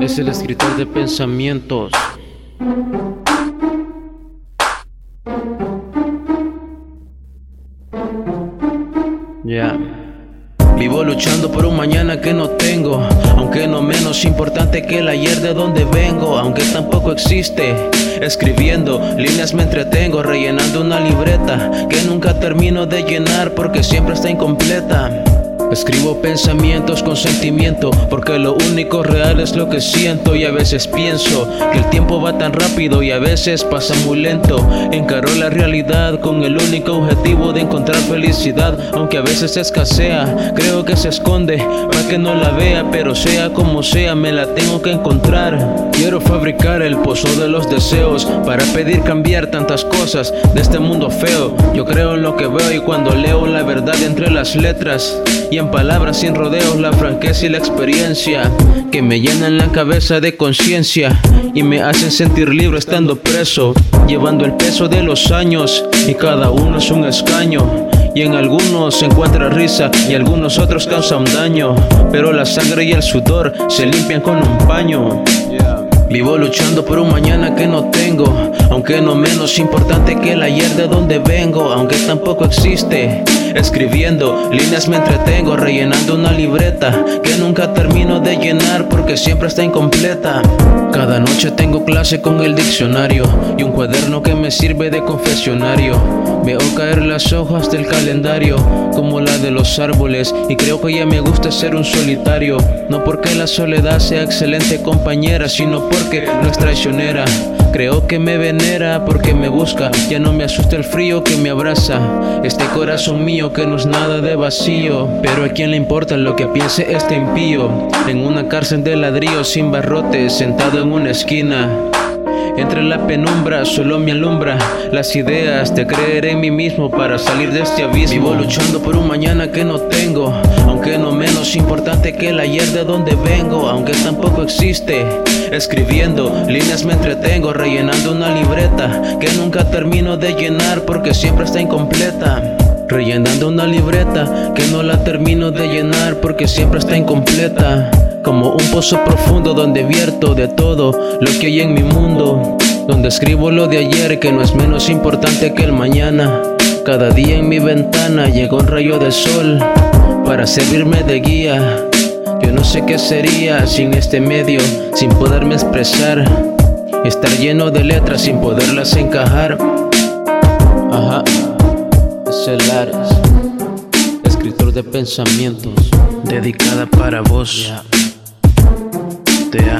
Es el escritor de pensamientos. Ya. Vivo luchando por un mañana que no tengo, aunque no menos importante que el ayer de donde vengo, aunque tampoco existe. Escribiendo líneas me entretengo, rellenando una libreta que nunca termino de llenar porque siempre está incompleta. Escribo pensamientos con sentimiento, porque lo único real es lo que siento y a veces pienso que el tiempo va tan rápido y a veces pasa muy lento. Encaro la realidad con el único objetivo de encontrar felicidad, aunque a veces escasea, creo que se esconde para que no la vea, pero sea como sea me la tengo que encontrar. Quiero fabricar el pozo de los deseos para pedir cambiar tantas cosas de este mundo feo. Yo creo en lo que veo y cuando leo la verdad entre las letras y en palabras sin rodeos la franqueza y la experiencia que me llenan la cabeza de conciencia y me hacen sentir libre estando preso, llevando el peso de los años y cada uno es un escaño. Y en algunos se encuentra risa y algunos otros causan daño, pero la sangre y el sudor se limpian con un paño. Vivo luchando por un mañana que no tengo, aunque no menos importante que el ayer de donde vengo, aunque tampoco existe. Escribiendo líneas me entretengo, rellenando una libreta que nunca termino de llenar porque siempre está incompleta. Cada noche tengo clase con el diccionario y un cuaderno que me sirve de confesionario. Veo caer las hojas del calendario como la de los árboles y creo que ya me gusta ser un solitario. No porque la soledad sea excelente compañera, sino porque no es traicionera. Creo que me venera porque me busca, ya no me asusta el frío que me abraza. Este corazón mío que no es nada de vacío, pero a quién le importa lo que piense este impío. En una cárcel de ladrillos sin barrotes, sentado en una esquina. Entre la penumbra solo me alumbra las ideas de creer en mí mismo para salir de este abismo. Vivo luchando por un mañana que no tengo, aunque no menos importante que el ayer de donde vengo, aunque tampoco existe. Escribiendo líneas me entretengo, rellenando una libreta que nunca termino de llenar porque siempre está incompleta. Rellenando una libreta que no la termino de llenar porque siempre está incompleta. Como un pozo profundo donde vierto de todo lo que hay en mi mundo. Donde escribo lo de ayer que no es menos importante que el mañana. Cada día en mi ventana llega un rayo de sol para servirme de guía. Yo no sé qué sería sin este medio, sin poderme expresar. Estar lleno de letras sin poderlas encajar. Ajá, es el Ares, escritor de pensamientos, dedicada para vos. Te